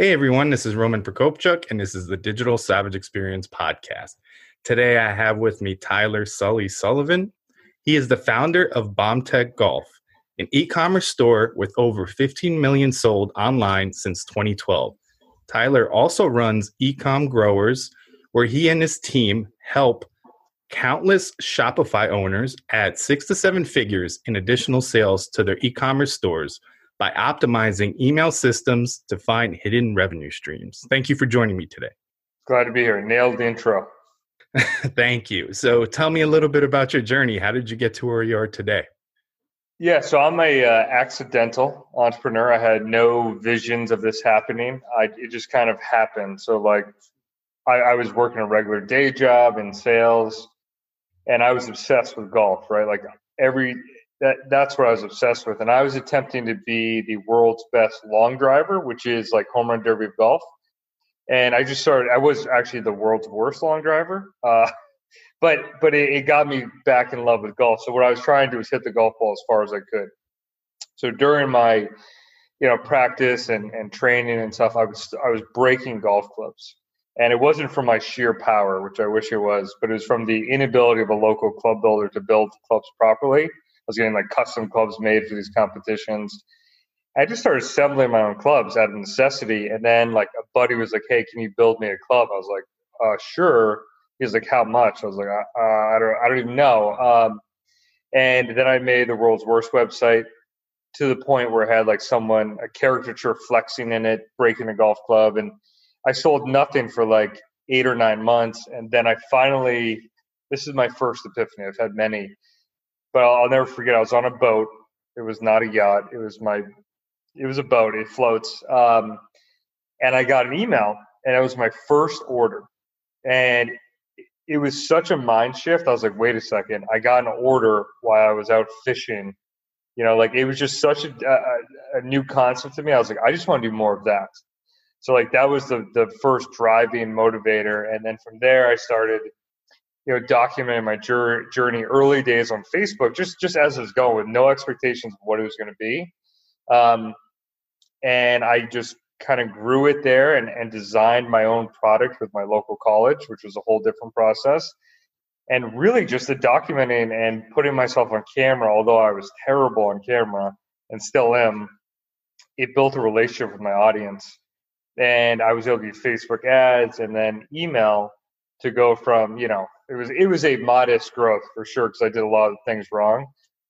Hey everyone, this is Roman Prokopchuk, and this is the Digital Savage Experience podcast. Today I have with me Tyler Sully Sullivan. He is the founder of BombTech Golf, an e commerce store with over 15 million sold online since 2012. Tyler also runs Ecom Growers, where he and his team help countless Shopify owners add six to seven figures in additional sales to their e commerce stores by optimizing email systems to find hidden revenue streams. Thank you for joining me today. Glad to be here. Nailed the intro. Thank you. So tell me a little bit about your journey. How did you get to where you are today? Yeah, so I'm a uh, accidental entrepreneur. I had no visions of this happening. I, it just kind of happened. So like, I, I was working a regular day job in sales, and I was obsessed with golf. Right, like every that that's what I was obsessed with. And I was attempting to be the world's best long driver, which is like home run derby of golf. And I just started. I was actually the world's worst long driver, uh, but but it, it got me back in love with golf. So what I was trying to do was hit the golf ball as far as I could. So during my you know practice and, and training and stuff, I was I was breaking golf clubs. And it wasn't from my sheer power, which I wish it was, but it was from the inability of a local club builder to build clubs properly was getting like custom clubs made for these competitions. I just started assembling my own clubs out of necessity. And then like a buddy was like, "Hey, can you build me a club?" I was like, uh, "Sure." He's like, "How much?" I was like, uh, "I don't, I don't even know." Um, and then I made the world's worst website to the point where I had like someone a caricature flexing in it, breaking a golf club, and I sold nothing for like eight or nine months. And then I finally, this is my first epiphany. I've had many but I'll, I'll never forget. I was on a boat. It was not a yacht. It was my. It was a boat. It floats. Um, and I got an email, and it was my first order, and it was such a mind shift. I was like, wait a second. I got an order while I was out fishing. You know, like it was just such a, a, a new concept to me. I was like, I just want to do more of that. So like that was the the first driving motivator, and then from there I started you know documenting my journey early days on facebook just just as it's going with no expectations of what it was going to be. Um, and i just kind of grew it there and, and designed my own product with my local college which was a whole different process. And really just the documenting and putting myself on camera although i was terrible on camera and still am it built a relationship with my audience. And i was able to get facebook ads and then email to go from you know it was it was a modest growth for sure because I did a lot of things wrong.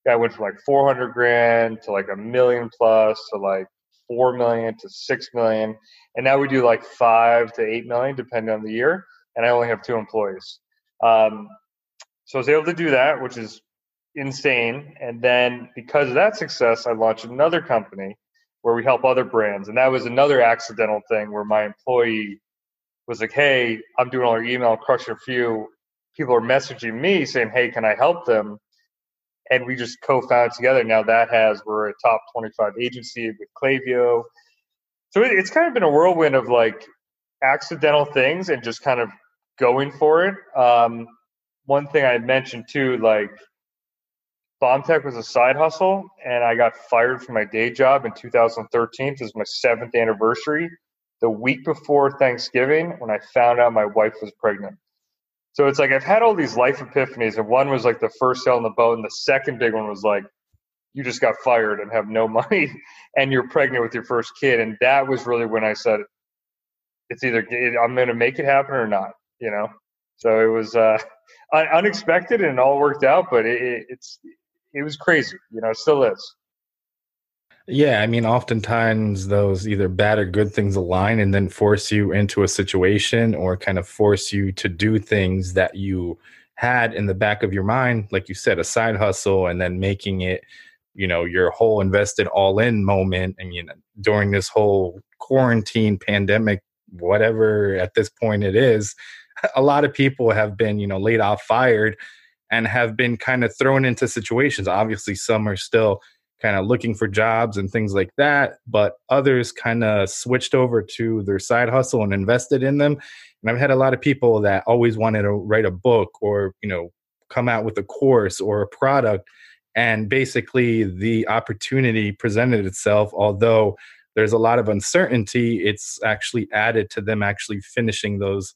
I went from like 400 grand to like a million plus to like four million to six million, and now we do like five to eight million depending on the year. And I only have two employees, um, so I was able to do that, which is insane. And then because of that success, I launched another company where we help other brands, and that was another accidental thing where my employee was like, "Hey, I'm doing all your email, crushing a few. People are messaging me saying, "Hey, can I help them?" And we just co-founded together. Now that has we're a top 25 agency with Klaviyo. So it, it's kind of been a whirlwind of like accidental things and just kind of going for it. Um, one thing I mentioned too, like Bomb Tech was a side hustle, and I got fired from my day job in 2013. This is my seventh anniversary the week before Thanksgiving when I found out my wife was pregnant. So it's like I've had all these life epiphanies, and one was like the first sale on the boat, and the second big one was like you just got fired and have no money, and you're pregnant with your first kid, and that was really when I said it's either I'm going to make it happen or not, you know. So it was uh, unexpected and it all worked out, but it, it's it was crazy, you know, it still is. Yeah, I mean, oftentimes those either bad or good things align and then force you into a situation or kind of force you to do things that you had in the back of your mind, like you said, a side hustle, and then making it, you know, your whole invested all in moment. You know, during this whole quarantine pandemic whatever at this point it is a lot of people have been you know laid off fired and have been kind of thrown into situations obviously some are still kind of looking for jobs and things like that but others kind of switched over to their side hustle and invested in them and i've had a lot of people that always wanted to write a book or you know come out with a course or a product and basically the opportunity presented itself although there's a lot of uncertainty it's actually added to them actually finishing those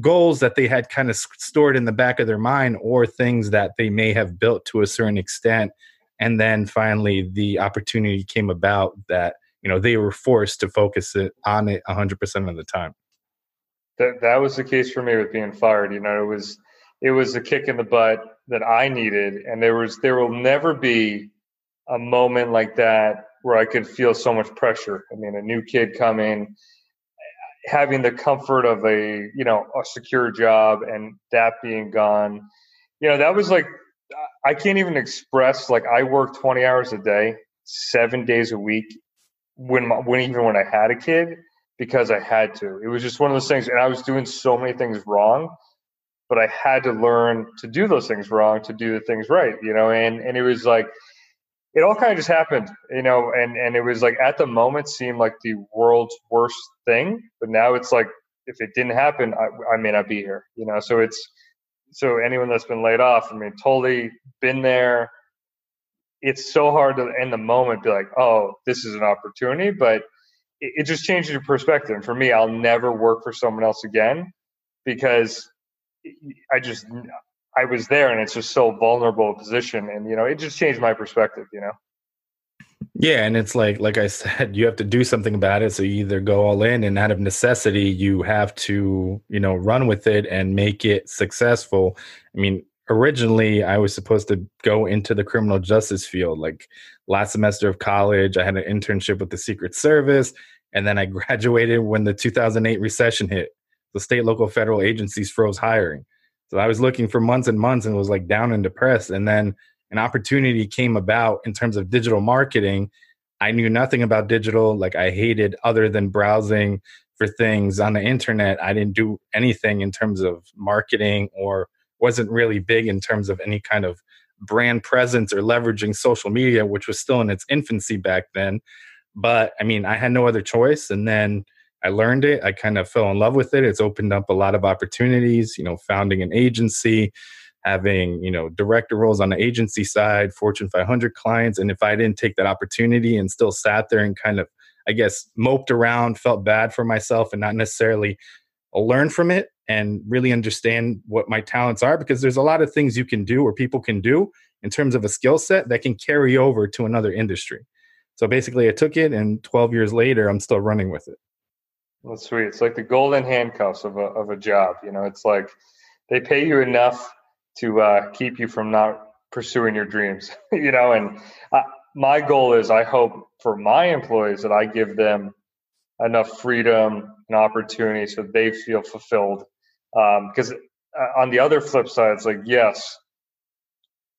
goals that they had kind of stored in the back of their mind or things that they may have built to a certain extent and then finally the opportunity came about that you know they were forced to focus it on it 100% of the time. That that was the case for me with being fired you know it was it was a kick in the butt that i needed and there was there will never be a moment like that where i could feel so much pressure. I mean a new kid coming having the comfort of a you know a secure job and that being gone. You know that was like I can't even express like I work 20 hours a day, seven days a week when my, when even when I had a kid because I had to. It was just one of those things, and I was doing so many things wrong, but I had to learn to do those things wrong to do the things right, you know. And and it was like it all kind of just happened, you know. And and it was like at the moment seemed like the world's worst thing, but now it's like if it didn't happen, I, I may not be here, you know. So it's so anyone that's been laid off, I mean, totally been there. It's so hard to in the moment be like, oh, this is an opportunity, but it, it just changes your perspective. And for me, I'll never work for someone else again because I just I was there and it's just so vulnerable a position and you know it just changed my perspective you know yeah, and it's like like I said, you have to do something about it. So you either go all in and out of necessity, you have to, you know, run with it and make it successful. I mean, originally I was supposed to go into the criminal justice field. Like last semester of college, I had an internship with the Secret Service, and then I graduated when the 2008 recession hit. The state, local, federal agencies froze hiring. So I was looking for months and months and was like down and depressed. And then an opportunity came about in terms of digital marketing. I knew nothing about digital. Like I hated other than browsing for things on the internet. I didn't do anything in terms of marketing or wasn't really big in terms of any kind of brand presence or leveraging social media, which was still in its infancy back then. But I mean, I had no other choice. And then I learned it. I kind of fell in love with it. It's opened up a lot of opportunities, you know, founding an agency, having you know director roles on the agency side fortune 500 clients and if i didn't take that opportunity and still sat there and kind of i guess moped around felt bad for myself and not necessarily learn from it and really understand what my talents are because there's a lot of things you can do or people can do in terms of a skill set that can carry over to another industry. So basically i took it and 12 years later i'm still running with it. That's sweet. It's like the golden handcuffs of a, of a job you know? It's like they pay you enough to uh, keep you from not pursuing your dreams you know and my goal is i hope for my employees that i give them enough freedom and opportunity so they feel fulfilled. Because um, uh, on the other flip side it's like yes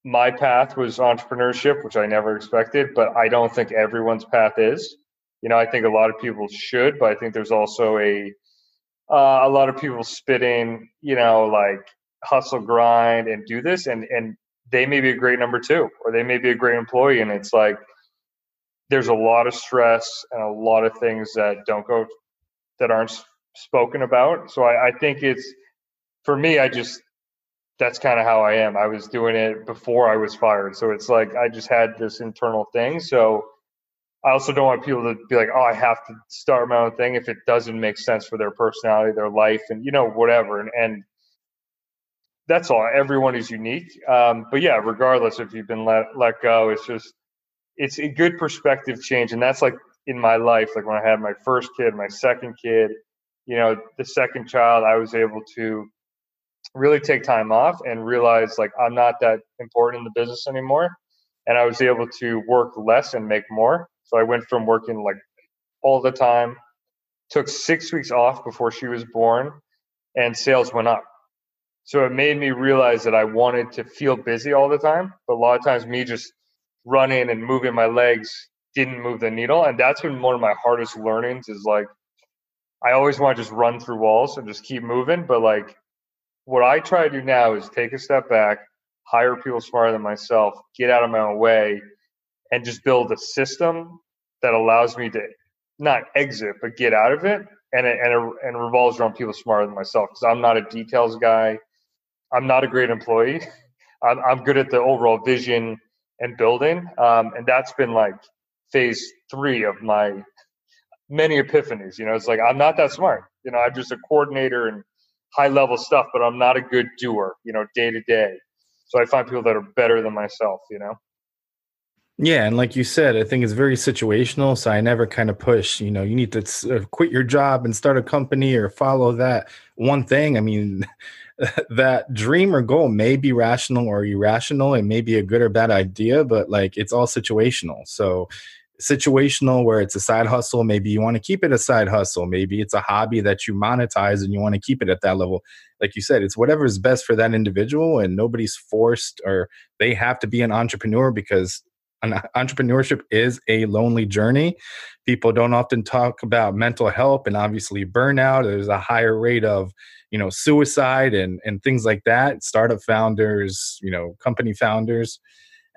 my path was entrepreneurship which i never expected but i don't think everyone's path is. You know i think a lot of people should but i think there's also a uh, a lot of people spitting you know like hustle grind and do this and and they may be a great number two or they may be a great employee and it's like there's a lot of stress and a lot of things that don't go that aren't spoken about. So i, I think it's for me i just that's kind of how i am. I was doing it before i was fired. So it's like i just had this internal thing. So i also don't want people to be like oh i have to start my own thing if it doesn't make sense for their personality their life and you know whatever and, and that's all. Everyone is unique. Um, but yeah, regardless if you've been let let go, it's just it's a good perspective change, and that's like in my life. Like when I had my first kid, my second kid, you know, the second child, I was able to really take time off and realize like I'm not that important in the business anymore, and I was able to work less and make more. So I went from working like all the time, took six weeks off before she was born, and sales went up so it made me realize that I wanted to feel busy all the time. But a lot of times, me just running and moving my legs didn't move the needle. And that's been one of my hardest learnings is like, I always want to just run through walls and just keep moving. But like what I try to do now is take a step back, hire people smarter than myself, get out of my own way, and just build a system that allows me to not exit but get out of it and it, and it, and revolves around people smarter than myself because I'm not a details guy. I'm not a great employee. I'm, I'm good at the overall vision and building, um, and that's been like phase three of my many epiphanies. You know, it's like I'm not that smart. You know, I'm just a coordinator and high level stuff, but I'm not a good doer. You know, day to day. So I find people that are better than myself. You know. Yeah, and like you said, I think it's very situational. So I never kind of push. You know, you need to uh, quit your job and start a company or follow that one thing. I mean, that dream or goal may be rational or irrational. It may be a good or bad idea, but like it's all situational. So situational where it's a side hustle maybe you want to keep it a side hustle maybe it's a hobby that you monetize and you want to keep it at that level like you said it's whatever is best for that individual and nobody's forced or they have to be an entrepreneur because an entrepreneurship is a lonely journey. People don't often talk about mental health and obviously burnout. There's a higher rate of, you know, suicide and and things like that. Startup founders, you know, company founders,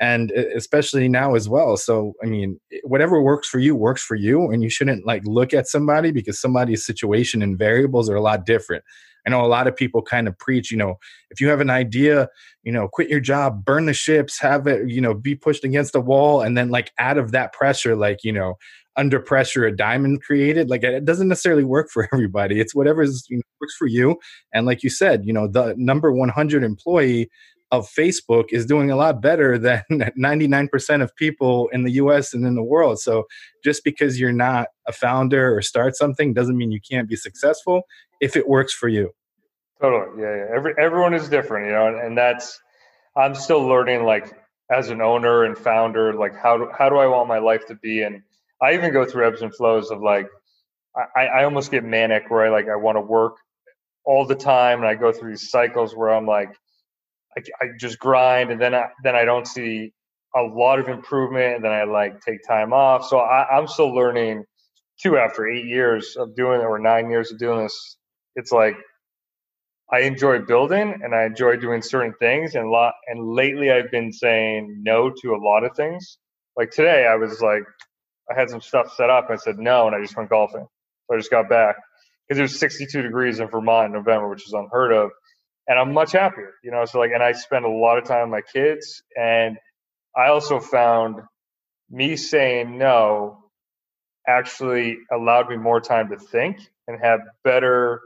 and especially now as well. So, I mean, whatever works for you works for you, and you shouldn't like look at somebody because somebody's situation and variables are a lot different. I know a lot of people kind of preach, you know, if you have an idea, you know, quit your job, burn the ships, have it, you know, be pushed against the wall. And then, like, out of that pressure, like, you know, under pressure, a diamond created. Like, it doesn't necessarily work for everybody. It's whatever you know, works for you. And like you said, you know, the number 100 employee of Facebook is doing a lot better than 99% of people in the US and in the world. So just because you're not a founder or start something doesn't mean you can't be successful if it works for you. Totally. Yeah. yeah. Every, everyone is different, you know, and, and that's, I'm still learning like as an owner and founder, like how do, how do I want my life to be? And I even go through ebbs and flows of like, I, I almost get manic where I like, I want to work all the time. And I go through these cycles where I'm like, I, I just grind and then I, then I don't see a lot of improvement and then I like take time off. So I, I'm still learning too after eight years of doing it or nine years of doing this it's like I enjoy building and I enjoy doing certain things and lot and lately I've been saying no to a lot of things. Like today I was like I had some stuff set up I said no and I just went golfing. So I just got back because it was 62 degrees in Vermont in November, which is unheard of. And I'm much happier, you know. So like, and I spend a lot of time with my kids, and I also found me saying no actually allowed me more time to think and have better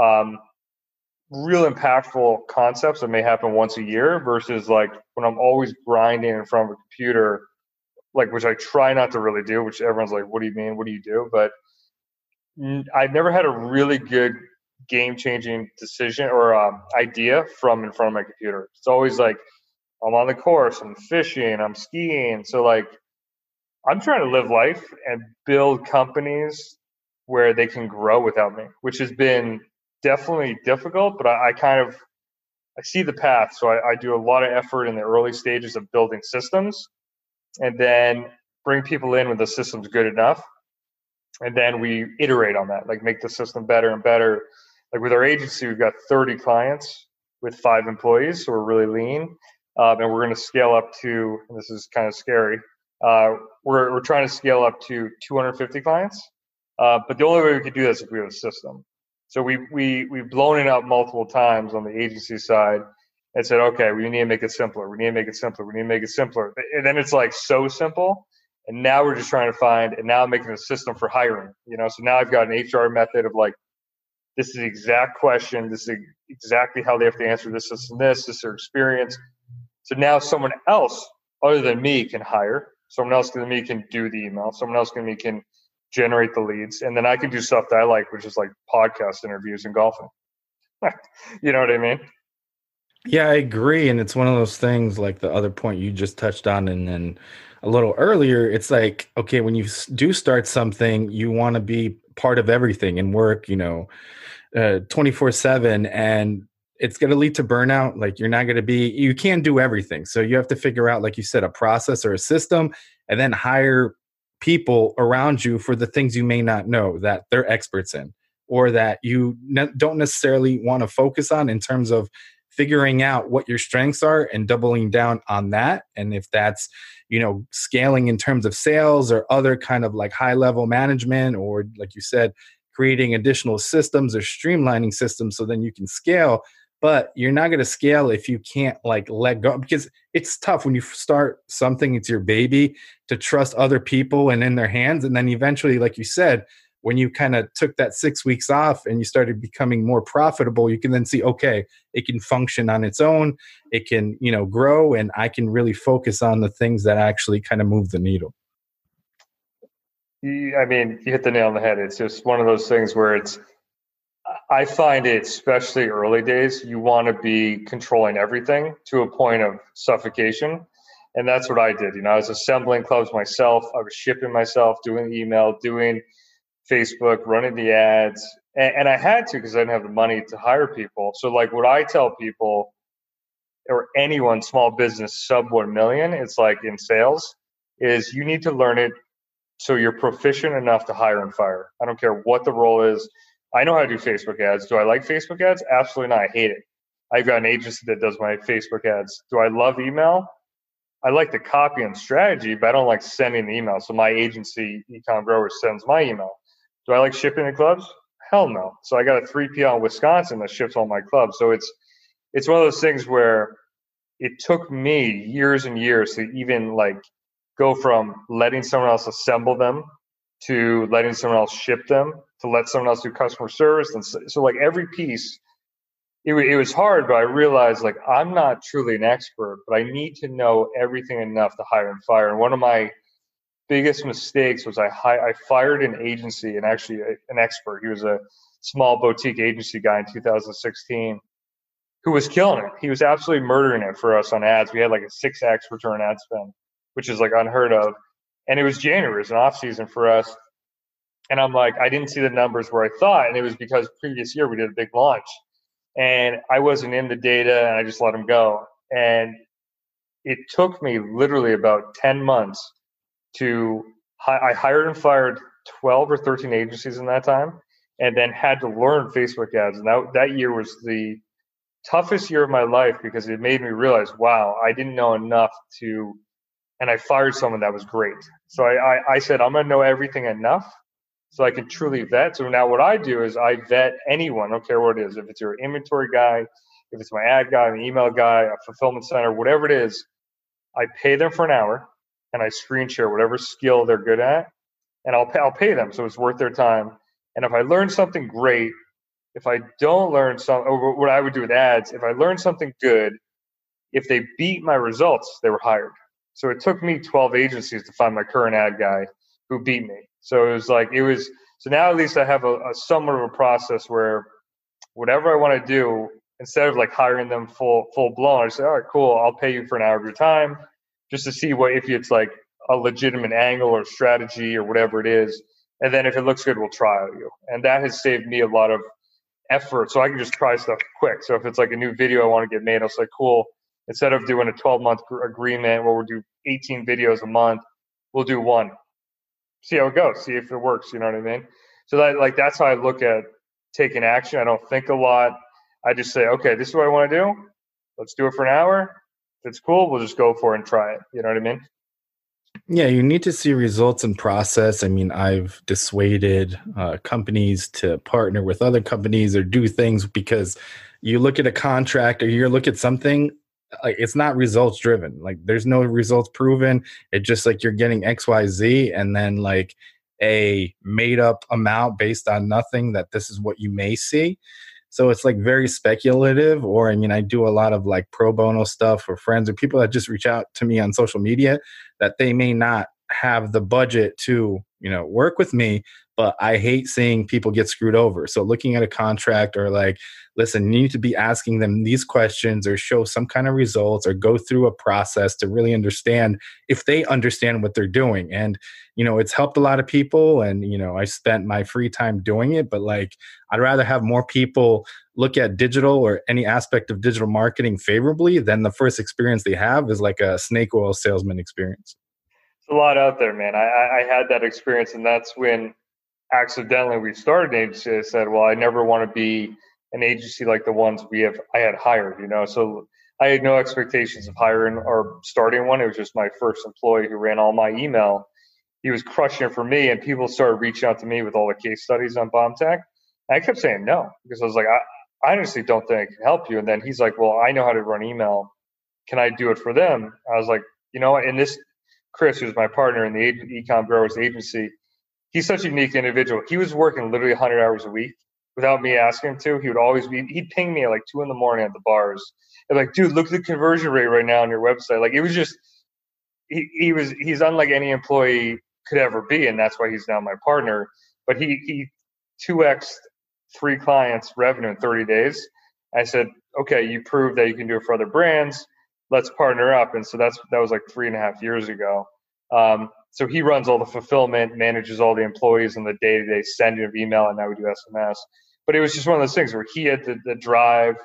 um, real impactful concepts that may happen once a year versus like when I'm always grinding in front of a computer, like which I try not to really do, which everyone's like, what do you mean? What do you do? But I've never had a really good game changing decision or um, idea from in front of my computer. It's always like I'm on the course, I'm fishing, I'm skiing. So like I'm trying to live life and build companies where they can grow without me, which has been definitely difficult, but I, I kind of I see the path. So I, I, do a lot of effort in the early stages of building systems, and then bring people in when the system's good enough, and then we iterate on that, like make the system better and better. Like with our agency, we've got 30 clients with five employees, so we're really lean, um, and we're going to scale up to. And this is kind of scary. Uh, we're we're trying to scale up to 250 clients, uh, but the only way we could do that is if we have a system. So we we we've blown it out multiple times on the agency side and said, okay, we need to make it simpler. We need to make it simpler. We need to make it simpler. And then it's like so simple. And now we're just trying to find, and now I'm making a system for hiring. You know, so now I've got an HR method of like, this is the exact question. This is exactly how they have to answer this, this, and this. This is their experience. So now someone else other than me can hire. Someone else than me can do the email. Someone else than me can generate the leads, and then I can do stuff that I like, which is like podcast interviews and golfing. you know what I mean? Yeah, I agree, and it's one of those things like the other point you just touched on, and then a little earlier, it's like okay, when you do start something, you want to be part of everything and work, you know, uh, twenty four seven, and it's going to lead to burnout. Like you're not going to be, you can't do everything. So you have to figure out, like you said, a process or a system, and then hire people around you for the things you may not know that they're experts in. or that you ne- don't necessarily want to focus on in terms of figuring out what your strengths are and doubling down on that. And if that's you know scaling in terms of sales or other kind of like high level management or like you said creating additional systems or streamlining systems so then you can scale but you're not going to scale if you can't like let go because it's tough when you start something it's your baby to trust other people and in their hands and then eventually like you said when you kind of took that six weeks off and you started becoming more profitable you can then see okay it can function on its own it can you know grow and i can really focus on the things that actually kind of move the needle. I mean you hit the nail on the head. It's just one of those things where it's i find it especially early days you want to be controlling everything to a point of suffocation and that's what i did. You know i was assembling clubs myself i was shipping myself doing email doing Facebook, running the ads, and, and I had to because I didn't have the money to hire people. So, like, what I tell people, or anyone small business sub one million, it's like in sales, is you need to learn it so you're proficient enough to hire and fire. I don't care what the role is. I know how to do Facebook ads. Do I like Facebook ads? Absolutely not. I hate it. I've got an agency that does my Facebook ads. Do I love email? I like the copy and strategy, but I don't like sending the email. So my agency, Ecom Growers, sends my email. Do I like shipping to clubs? Hell no. So I got a 3PL in Wisconsin that ships all my clubs. So it's it's one of those things where it took me years and years to even like go from letting someone else assemble them to letting someone else ship them to let someone else do customer service and so, so like every piece it, it was hard but i realized like i'm not truly an expert but i need to know everything enough to hire and fire and one of my biggest mistakes was I I fired an agency and actually a, an expert. He was a small boutique agency guy in 2016 who was killing it. He was absolutely murdering it for us on ads. We had like a 6x return ad spend, which is like unheard of. And it was January, it was an off season for us. And I'm like, I didn't see the numbers where I thought. And it was because previous year we did a big launch and I wasn't in the data and I just let him go. And it took me literally about 10 months to I hired and fired 12 or 13 agencies in that time and then had to learn Facebook ads. And that, that year was the toughest year of my life because it made me realize, wow, I didn't know enough to, and I fired someone that was great. So I, I, I said, I'm going to know everything enough so I can truly vet. So now what I do is I vet anyone, I don't care what it is. If it's your inventory guy, if it's my ad guy, an email guy, a fulfillment center, whatever it is, I pay them for an hour and I screen share whatever skill they're good at, and I'll pay, I'll pay them so it's worth their time. And if I learn something great, if I don't learn some, or what I would do with ads, if I learn something good, if they beat my results, they were hired. So it took me 12 agencies to find my current ad guy who beat me. So it was like it was. So now at least I have a, a somewhat of a process where whatever I want to do, instead of like hiring them full full blown, I say, all right, cool, I'll pay you for an hour of your time just to see what if it's like a legitimate angle or strategy or whatever it is. And then if it looks good, we'll trial you. And that has saved me a lot of effort. So I can just try stuff quick. So if it's like a new video I want to get made, I'll say, cool. Instead of doing a 12 month agreement where we'll do 18 videos a month, we'll do one. See how it goes. See if it works. You know what I mean? So that like that's how I look at taking action. I don't think a lot. I just say, okay, this is what I want to do. Let's do it for an hour if it's cool, we'll just go for it and try it. You know what I mean? Yeah, you need to see results and process. I mean, I've dissuaded uh, companies to partner with other companies or do things because you look at a contract or you look at something like it's not results driven. Like there's no results proven. It's just like you're getting X, Y, Z, and then like a made up amount based on nothing that this is what you may see. So it's like very speculative. Or I mean, I do a lot of like pro bono stuff for friends or people that just reach out to me on social media that they may not have the budget to, you know, work with me, but I hate seeing people get screwed over. So looking at a contract or like, listen, you need to be asking them these questions or show some kind of results or go through a process to really understand if they understand what they're doing. And, you know, it's helped a lot of people. And, you know, I spent my free time doing it, but like, I'd rather have more people look at digital or any aspect of digital marketing favorably than the first experience they have is like a snake oil salesman experience. It's a lot out there, man. I, I had that experience, and that's when accidentally we started an agency, I said, well, I never want to be an agency like the ones we have I had hired, you know. So I had no expectations of hiring or starting one. It was just my first employee who ran all my email. He was crushing it for me, and people started reaching out to me with all the case studies on BombTech. And I kept saying no because I was like, I, I honestly don't think I can help you. And then he's like, Well, I know how to run email. Can I do it for them? I was like, You know? In this, Chris, who's my partner in the Ecom Growers Agency, he's such a unique individual. He was working literally 100 hours a week without me asking him to. He would always be, he'd ping me at like two in the morning at the bars and like, dude, look at the conversion rate right now on your website. Like it was just, he, he was, he's unlike any employee could ever be. And that's why he's now my partner. But he, he 2X three clients revenue in 30 days. I said, okay, you proved that you can do it for other brands. Let's partner up. And so that's, that was like three and a half years ago. Um, so he runs all the fulfillment, manages all the employees and the day to day sending of email, and now we do SMS. But it was just one of those things where he had the, the drive,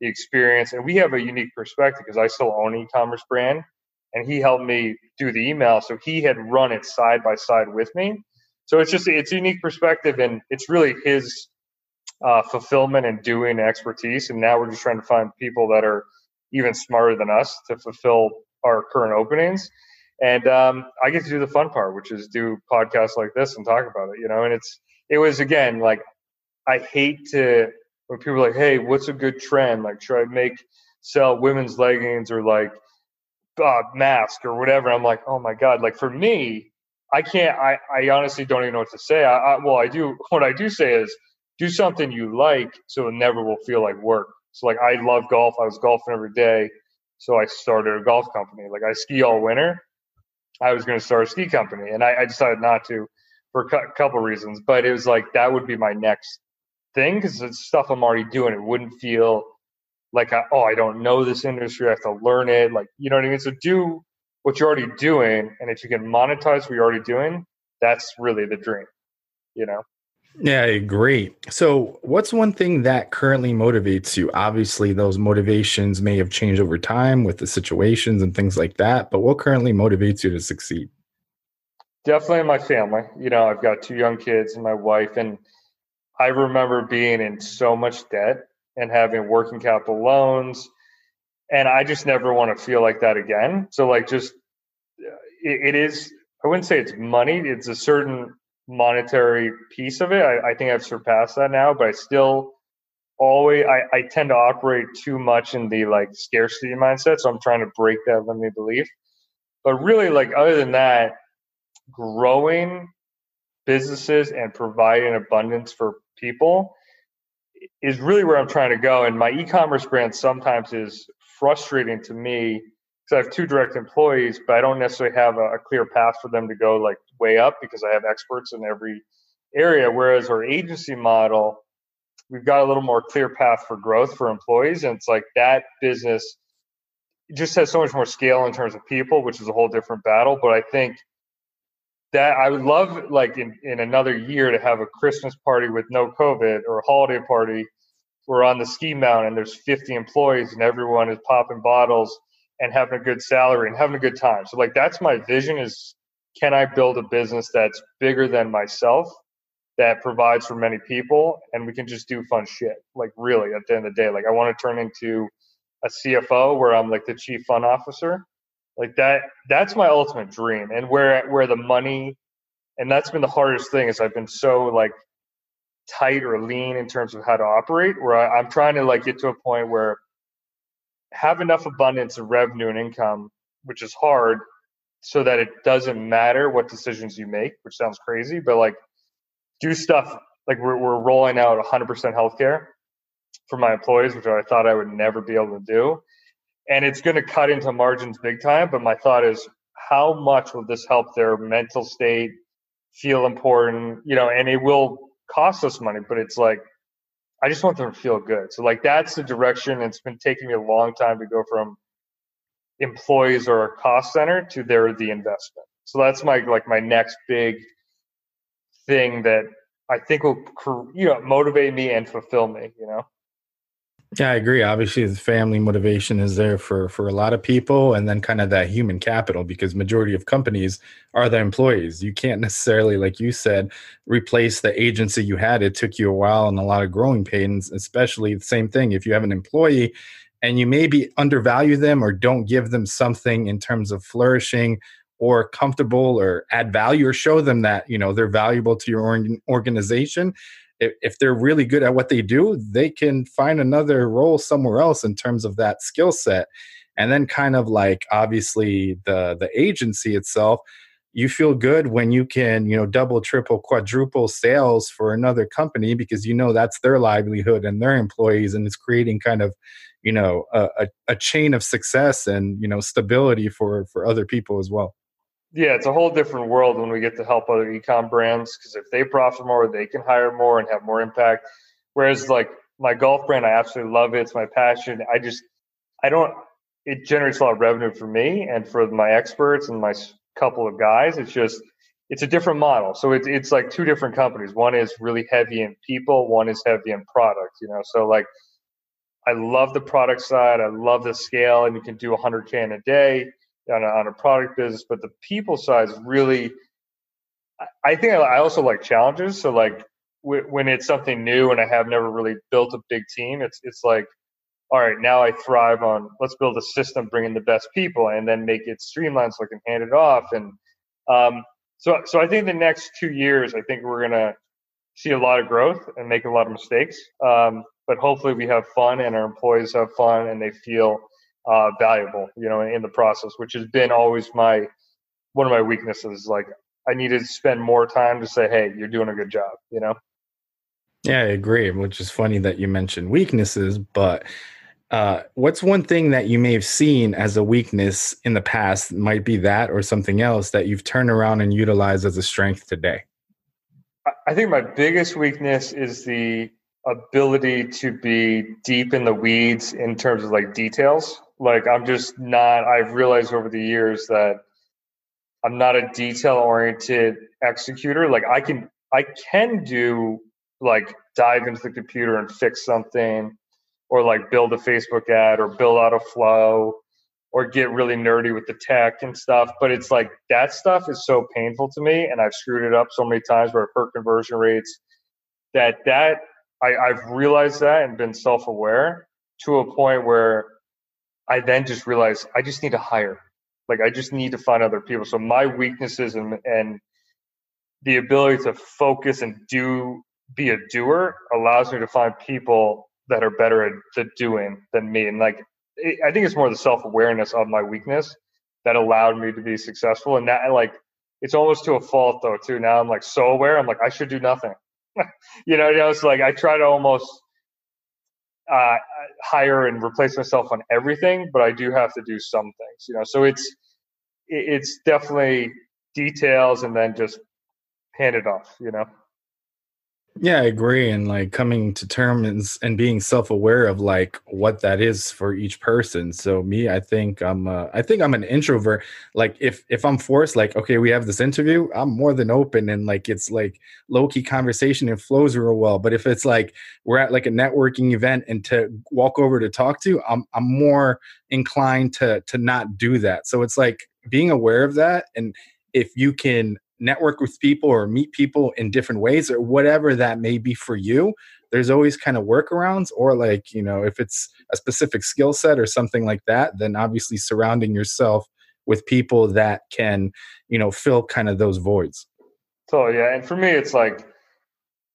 the experience, and we have a unique perspective because I still own e-commerce brand, and he helped me do the email. So he had run it side by side with me. So it's just it's a unique perspective, and it's really his uh, fulfillment and doing expertise. And now we're just trying to find people that are even smarter than us to fulfill our current openings. And um, I get to do the fun part, which is do podcasts like this and talk about it, you know. And it's it was again like I hate to when people are like, "Hey, what's a good trend? Like, should I make sell women's leggings or like uh, mask or whatever?" I'm like, "Oh my god!" Like for me, I can't. I I honestly don't even know what to say. I, I well, I do. What I do say is do something you like, so it never will feel like work. So like I love golf. I was golfing every day, so I started a golf company. Like I ski all winter I was going to start a ski company, and I, I decided not to for a couple reasons. But it was like that would be my next thing because it's stuff I'm already doing. It wouldn't feel like I, oh I don't know this industry. I have to learn it. Like you know what I mean. So do what you're already doing, and if you can monetize what you're already doing, that's really the dream. You know. Yeah, I agree. So, what's one thing that currently motivates you? Obviously, those motivations may have changed over time with the situations and things like that, but what currently motivates you to succeed? Definitely my family. You know, I've got two young kids and my wife, and I remember being in so much debt and having working capital loans, and I just never want to feel like that again. So, like, just uh, it, it is, I wouldn't say it's money, it's a certain monetary piece of it. I, I, think I've surpassed that now, but I still always I, I tend to operate too much in the like scarcity mindset. So I'm trying to break that limiting belief. But really, like other than that, growing businesses and providing abundance for people is really where I'm trying to go. And my e-commerce brand sometimes is frustrating to me because I have two direct employees, but I don't necessarily have a, a, clear path for them to go like way up because I have experts in every area. Whereas our agency model, we've got a little more clear path for growth for employees, and it's like that business just has so much more scale in terms of people, which is a whole different battle. But I think that I would love like in, in another year to have a Christmas party with no COVID or a holiday party. We're on the ski mountain and there's 50 employees and everyone is popping bottles and having a good salary and having a good time. So like that's my vision is can I build a business that's bigger than myself that provides for many people and we can just do fun shit. Like really at the end of the day. Like I want to turn into a CFO where I'm like the chief fun officer. Like that that's my ultimate dream. And where where the money and that's been the hardest thing is I've been so like tight or lean in terms of how to operate where I, I'm trying to like get to a point where have enough abundance of revenue and income, which is hard, so that it doesn't matter what decisions you make, which sounds crazy, but like do stuff like we're, we're rolling out 100% healthcare for my employees, which I thought I would never be able to do. And it's going to cut into margins big time. But my thought is, how much will this help their mental state feel important? You know, and it will cost us money, but it's like, I just want them to feel good. So like that's the direction. It's been taking me a long time to go from employees or a cost center to they're the investment. So that's my like my next big thing that I think will you know motivate me and fulfill me. You know. Yeah, I agree. Obviously, the family motivation is there for for a lot of people, and then kind of that human capital because majority of companies are the employees. You can't necessarily, like you said, replace the agency you had. It took you a while and a lot of growing pains. Especially the same thing if you have an employee and you maybe undervalue them or don't give them something in terms of flourishing or comfortable or add value or show them that you know they're valuable to your organization if, they're really good at what they do, they can find another role somewhere else in terms of that skill set. And then kind of like obviously the the agency itself, you feel good when you can, you know, double, triple, quadruple sales for another company because you know that's their livelihood and their employees and it's creating kind of you know a, a, a chain of success and you know stability for for other people as well yeah, it's a whole different world when we get to help other ecom brands because if they profit more, they can hire more and have more impact. Whereas like my golf brand, I absolutely love it. It's my passion. I just I don't. It generates a lot of revenue for me and for my experts and my couple of guys. It's just it's a different model. So it's it's like two different companies. One is really heavy in people. One is heavy in product. You know, so like I love the product side. I love the scale, and you can do 100k in a day on a, on a product business, but the people side is really. I think I also like challenges. So like when it's something new and I have never really built a big team, it's it's like, all right, now I thrive on let's build a system, bring in the best people, and then make it streamlined so I can hand it off. And um, so so I think the next two years, I think we're gonna see a lot of growth and make a lot of mistakes. Um, but hopefully we have fun and our employees have fun and they feel uh, valuable, you know, in the process, which has been always my one of my weaknesses. Like I needed to spend more time to say, "Hey, you're doing a good job," you know. Yeah, I agree. Which is funny that you mentioned weaknesses, but uh, what's one thing that you may have seen as a weakness in the past? Might be that or something else that you've turned around and utilized as a strength today. I think my biggest weakness is the ability to be deep in the weeds in terms of like details like i'm just not i've realized over the years that i'm not a detail oriented executor. Like i can i can do like dive into the computer and fix something or like build a facebook ad or build out a flow or get really nerdy with the tech and stuff but it's like that stuff is so painful to me and i've screwed it up so many times where i've hurt conversion rates that that I, i've realized that and been self-aware to a point where I then just realized I just need to hire. Like I just need to find other people. So my weaknesses and and the ability to focus and do be a doer allows me to find people that are better at the doing than me. And like I think it's more the self awareness of my weakness that allowed me to be successful. And that like it's almost to a fault though too. Now I'm like so aware. I'm like I should do nothing. you know, you know, it's like I try to almost uh, hire and replace myself on everything, but I do have to do some things, you know. So it's it's definitely details and then just hand it off, you know. Yeah, I agree. And like coming to terms and being self-aware of like what that is for each person. So me, I think I'm uh, I think I'm an introvert. Like if if I'm forced, like, okay, we have this interview, I'm more than open and like it's like low-key conversation and flows real well. But if it's like we're at like a networking event and to walk over to talk to, I'm I'm more inclined to to not do that. So it's like being aware of that and if you can network with people or meet people in different ways or whatever that may be for you there's always kind of workarounds or like you know if it's a specific skill set or something like that then obviously surrounding yourself with people that can you know fill kind of those voids so yeah and for me it's like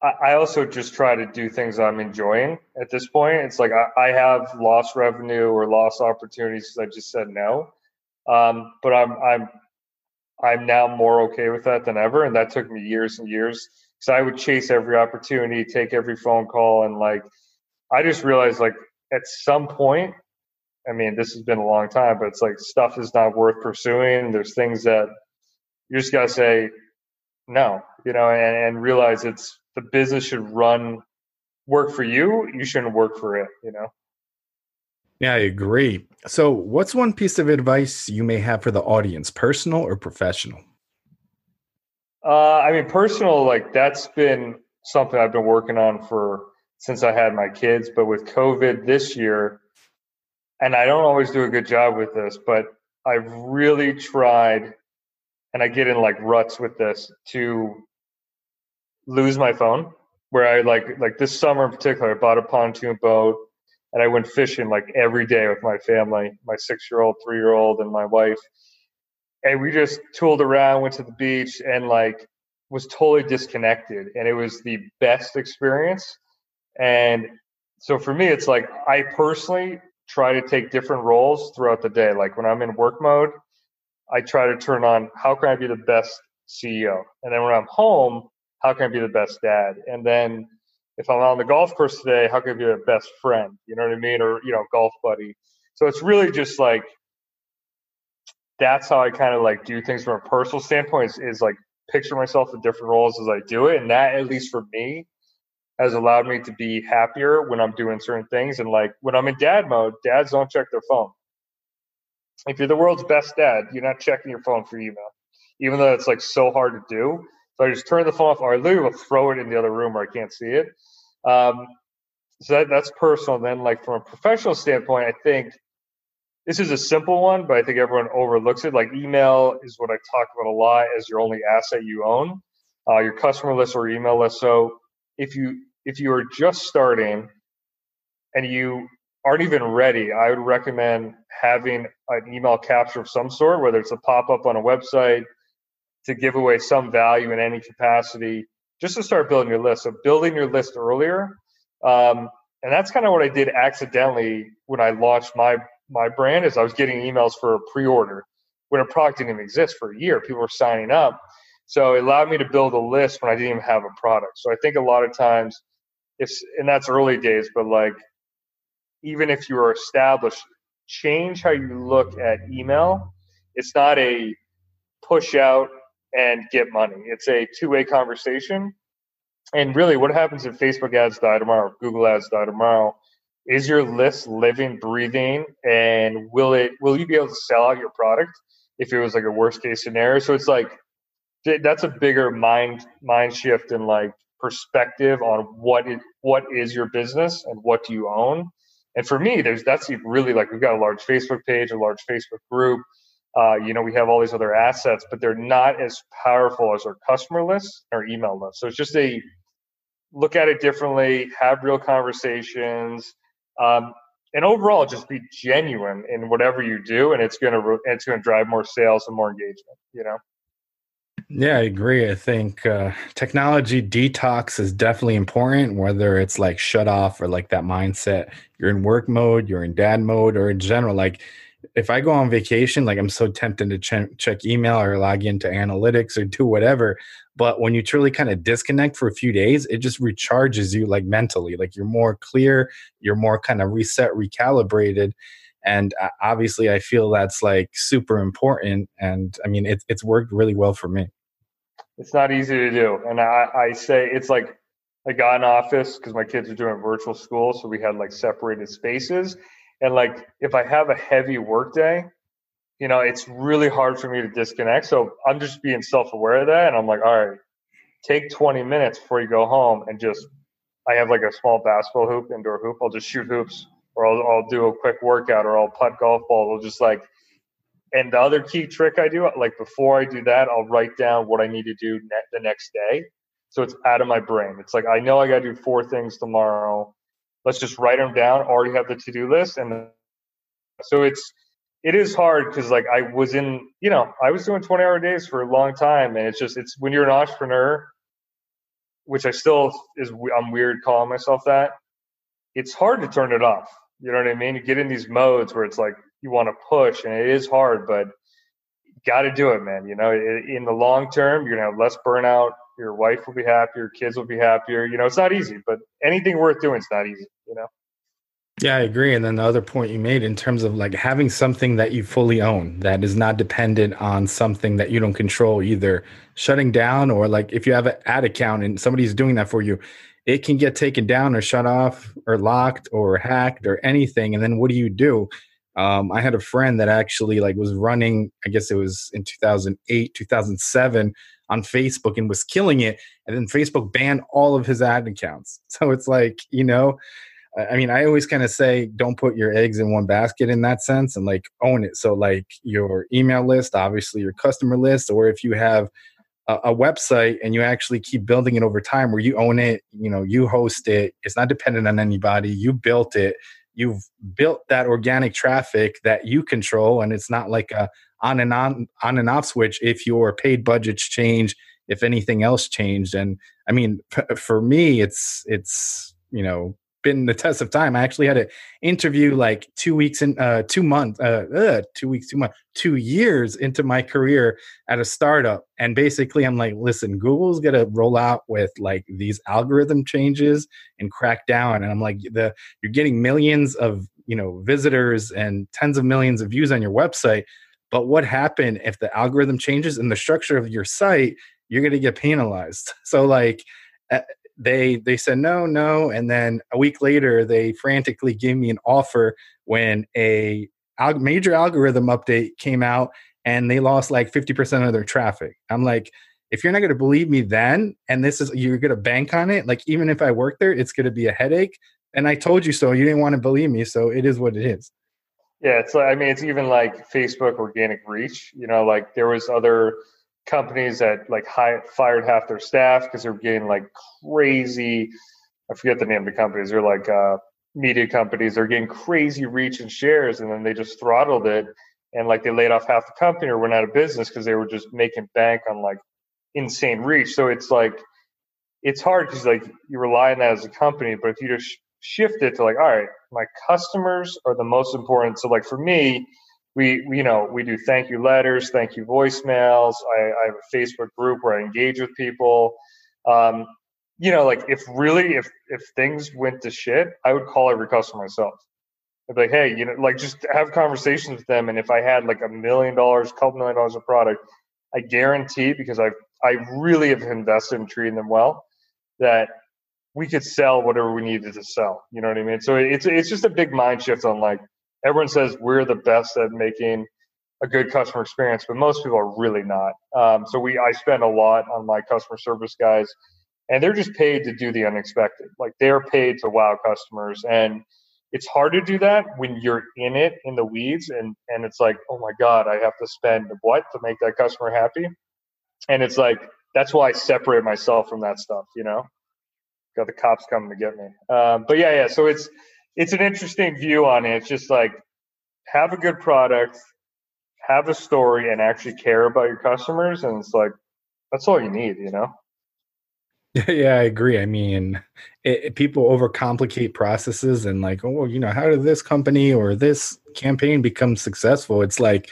I also just try to do things I'm enjoying at this point. It's like I, have lost revenue or lost opportunities because I just said no. Um, but I'm I'm I'm now more okay with that than ever. And that took me years and years because I would chase every opportunity, take every phone call. And like, I just realized like at some point, I mean, this has been a long time, but it's like stuff is not worth pursuing. There's things that you just got to say no, you know, and, and realize it's the business should run, work for you. You shouldn't work for it, you know? Yeah, I agree. So, what's one piece of advice you may have for the audience, personal or professional? Uh, I mean, personal, like that's been something I've been working on for since I had my kids. But with COVID this year, and I don't always do a good job with this, but I've really tried, and I get in like ruts with this to lose my phone. Where I like like this summer in particular, I bought a pontoon boat and I went fishing like every day with my family, my six year old, three year old, and my wife. And we just tooled around, went to the beach, and like was totally disconnected. And it was the best experience. And so for me, it's like I personally try to take different roles throughout the day. Like when I'm in work mode, I try to turn on how can I be the best CEO? And then when I'm home, how can I be the best dad? And then if I'm on the golf course today, how can I be a best friend? You know what I mean? Or, you know, golf buddy. So it's really just like that's how I kind of like do things from a personal standpoint is, is like picture myself in different roles as I do it. And that at least for me has allowed me to be happier when I'm doing certain things. And like when I'm in dad mode, dads don't check their phone. If you're the world's best dad, you're not checking your phone for email, even though it's like so hard to do. So I just turn the phone off, or I literally will throw it in the other room where I can't see it. Um, so that, that's personal. Then, like from a professional standpoint, I think this is a simple one, but I think everyone overlooks it. Like email is what I talk about a lot as your only asset you own, uh, your customer list or email list. So if you if you are just starting and you aren't even ready, I would recommend having an email capture of some sort, whether it's a pop up on a website to give away some value in any capacity, just to start building your list. So building your list earlier, um, and that's kind of what I did accidentally when I launched my my brand. Is I was getting emails for a pre-order when a product didn't even exist for a year. People were signing up, so it allowed me to build a list when I didn't even have a product. So I think a lot of times it's and that's early days, but like even if you are established, change how you look at email. It's not a push out and get money. It's a two-way conversation. And really, what happens if Facebook ads die tomorrow, Google ads die tomorrow? Is your list living, breathing, and will it? Will you be able to sell out your product if it was like a worst case scenario? So it's like that's a bigger mind mind shift and like perspective on what it what is your business and what do you own. And for me, there's that's really like we've got a large Facebook page, a large Facebook group. Uh, you know, we have all these other assets, but they're not as powerful as our customer list or email list. So it's just a look at it differently, have real conversations, um, and overall just be genuine in whatever you do, and it's gonna it's gonna drive more sales and more engagement. You know. Yeah, I agree. I think uh, technology detox is definitely important, whether it's like shut off or like that mindset. You're in work mode, you're in dad mode, or in general, like if I go on vacation, like I'm so tempted to ch- check email or log into analytics or do whatever. But when you truly kind of disconnect for a few days, it just recharges you like mentally. Like you're more clear, you're more kind of reset, recalibrated. And uh, obviously, I feel that's like super important. And I mean, it, it's worked really well for me. It's not easy to do. And I, I say it's like I got an office because my kids are doing virtual school. So we had like separated spaces. And like if I have a heavy work day, you know, it's really hard for me to disconnect. So I'm just being self aware of that. And I'm like, all right, take 20 minutes before you go home and just, I have like a small basketball hoop, indoor hoop. I'll just shoot hoops or I'll, I'll do a quick workout or I'll putt golf balls. I'll just like and the other key trick I do, like before I do that, I'll write down what I need to do ne- the next day. So it's out of my brain. It's like I know I got to do four things tomorrow. Let's just write them down. Already have the to do list, and so it's it is hard because like I was in, you know, I was doing 20 hour days for a long time, and it's just it's when you're an entrepreneur, which I still is I'm weird calling myself that. It's hard to turn it off. You know what I mean? You get in these modes where it's like you want to push, and it is hard, but got to do it, man. You know, in the long term, you're gonna have less burnout. Your wife will be happier. Your kids will be happier. You know, it's not easy, but anything worth doing is not easy. You know. Yeah, I agree. And then the other point you made in terms of like having something that you fully own that is not dependent on something that you don't control, either shutting down or like if you have an ad account and somebody's doing that for you, it can get taken down or shut off or locked or hacked or anything. And then what do you do? Um, I had a friend that actually like was running, I guess it was in 2008, 2007, on Facebook and was killing it. And then Facebook banned all of his ad accounts. So it's like, you know, I mean, I always kind of say don't put your eggs in one basket in that sense and like own it. So, like your email list, obviously your customer list, or if you have a, a, website and you actually keep building it over time where you own it, you know, you host it, it's not dependent on anybody, you built it, you've built that organic traffic that you control, and it's not like a on and on on and off switch if your paid budgets change, if anything else changed. And I mean, for me, it's it's you know been the test of time. I actually had an interview like two weeks in, uh, two months, uh, uh, two weeks, two months, two years into my career at a startup. And basically, I'm like, listen, Google's gonna roll out with like these algorithm changes and crack down. And I'm like, the you're getting millions of you know visitors and tens of millions of views on your website. But what happened if the algorithm changes and the structure of your site? You're gonna get penalized. So like eh, they they said no no and then a week later they frantically gave me an offer when a major algorithm update came out and they lost like 50% of their traffic i'm like if you're not going to believe me then and this is you're going to bank on it like even if i work there it's going to be a headache and i told you so you didn't want to believe me so it is what it is yeah it's like i mean it's even like facebook organic reach you know like there was other companies that like fired half their staff because they were getting like crazy. I forget the name of the companies. They're like uh, media companies. They're getting crazy reach and shares, and then they just throttled it, and like they laid off half the company or went out of business because they were just making bank on like insane reach. So it's like it's hard because like you rely on that as a company, but if you just shift it to like, all right, my customers are the most important. So like for me, we, we, you know we do thank you letters thank you voicemails. I, I have a facebook group where i engage with people. Um, you know like if really if if things went to shit i would call every customer myself. I'd be like hey you know like just have conversations with them. And if i had like a million dollars couple million dollars of product i guarantee because I've i really have invested in treating them well that we could sell whatever we needed to sell you know what i mean so it's it's just a big mind shift on like everyone says we're the best at making a good customer experience, but most people are really not. Um, so we I spend a lot on my customer service guys, and they're just paid to do the unexpected. Like they're paid to wow customers, and it's hard to do that when you're in it in the weeds, and and it's like, oh my god, I have to spend what to make that customer happy, and it's like that's why I separate myself from that stuff. You know, got the cops coming to get me. Um, but yeah, yeah. So it's it's an interesting view on it. It's just like have a good product, have a story, and actually care about your customers, and it's like that's all you need, you know. Yeah, I agree. I mean, it, it, people overcomplicate processes and like, oh, you know, how did this company or this campaign become successful? It's like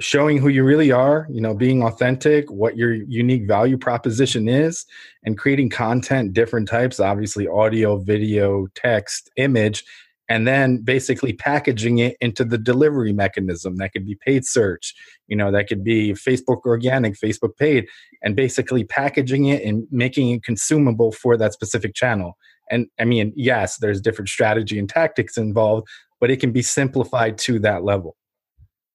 showing who you really are, you know, being authentic, what your unique value proposition is, and creating content, different types, obviously audio, video, text, image, and then basically packaging it into the delivery mechanism. That could be paid search, you know, that could be Facebook organic, Facebook paid, and basically packaging it and making it consumable for that specific channel. And I mean, yes, there's different strategy and tactics involved, but it can be simplified to that level.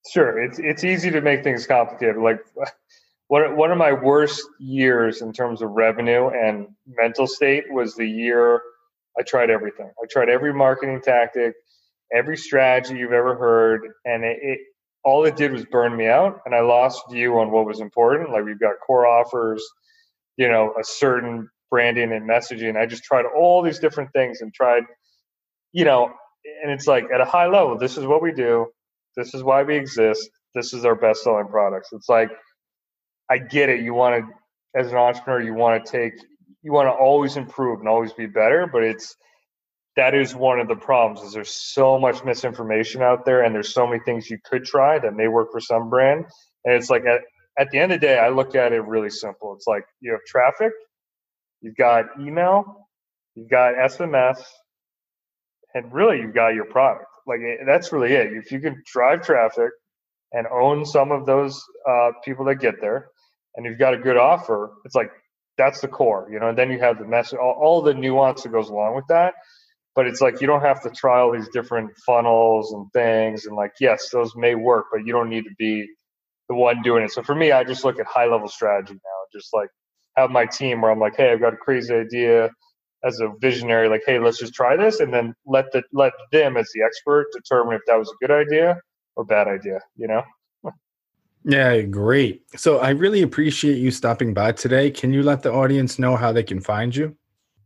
Sure, it's it's easy to make things complicated. Like one one of my worst years in terms of revenue and mental state was the year I tried everything. I tried every marketing tactic, every strategy you've ever heard, and it, it all it did was burn me out, and I lost view on what was important. Like we've got core offers, you know, a certain branding and messaging. I just tried all these different things and tried, you know, and it's like at a high level, this is what we do this is why we exist. This is our best selling products. It's like, I get it. You want to, as an entrepreneur, you want to take, you want to always improve and always be better, but it's, that is one of the problems is there's so much misinformation out there and there's so many things you could try that may work for some brand. And it's like, at, at the end of the day, I look at it really simple. It's like you have traffic, you've got email, you've got SMS, and really you've got your product. Like eh, that's really it. If you can drive traffic and own some of those uh, people that get there, and you've got a good offer, it's like that's the core, you know. And then you have the message, all, all the nuance that goes along with that. But it's like you don't have to try all these different funnels and things. And like, yes, those may work, but you don't need to be the one doing it. So for me, I just look at high level strategy now. just like have my team where I'm like, hey, I've got a crazy idea as a visionary, like, hey, let's just try this, and then let the let them as the expert determine if that was a good idea or bad idea. You know. Yeah, great. So I really appreciate you stopping by today. Can you let the audience know how they can find you?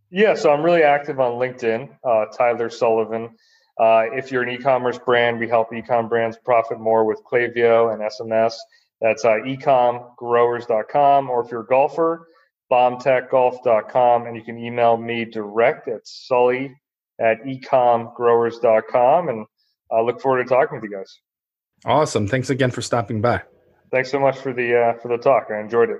Yeah, so I'm really active on LinkedIn, uh, Tyler Sullivan. Uh, if you're an e-commerce brand, we help e-com brands profit more with Klaviyo and SMS. That's uh, ecomgrowers.com. Or if you're a golfer, bombtechgolf.com. And you can email me direct at sully at ecomgrowers.com. And I look forward to talking with you guys. Awesome. Thanks again for stopping by. Thanks so much for the uh, for the talk. I enjoyed it.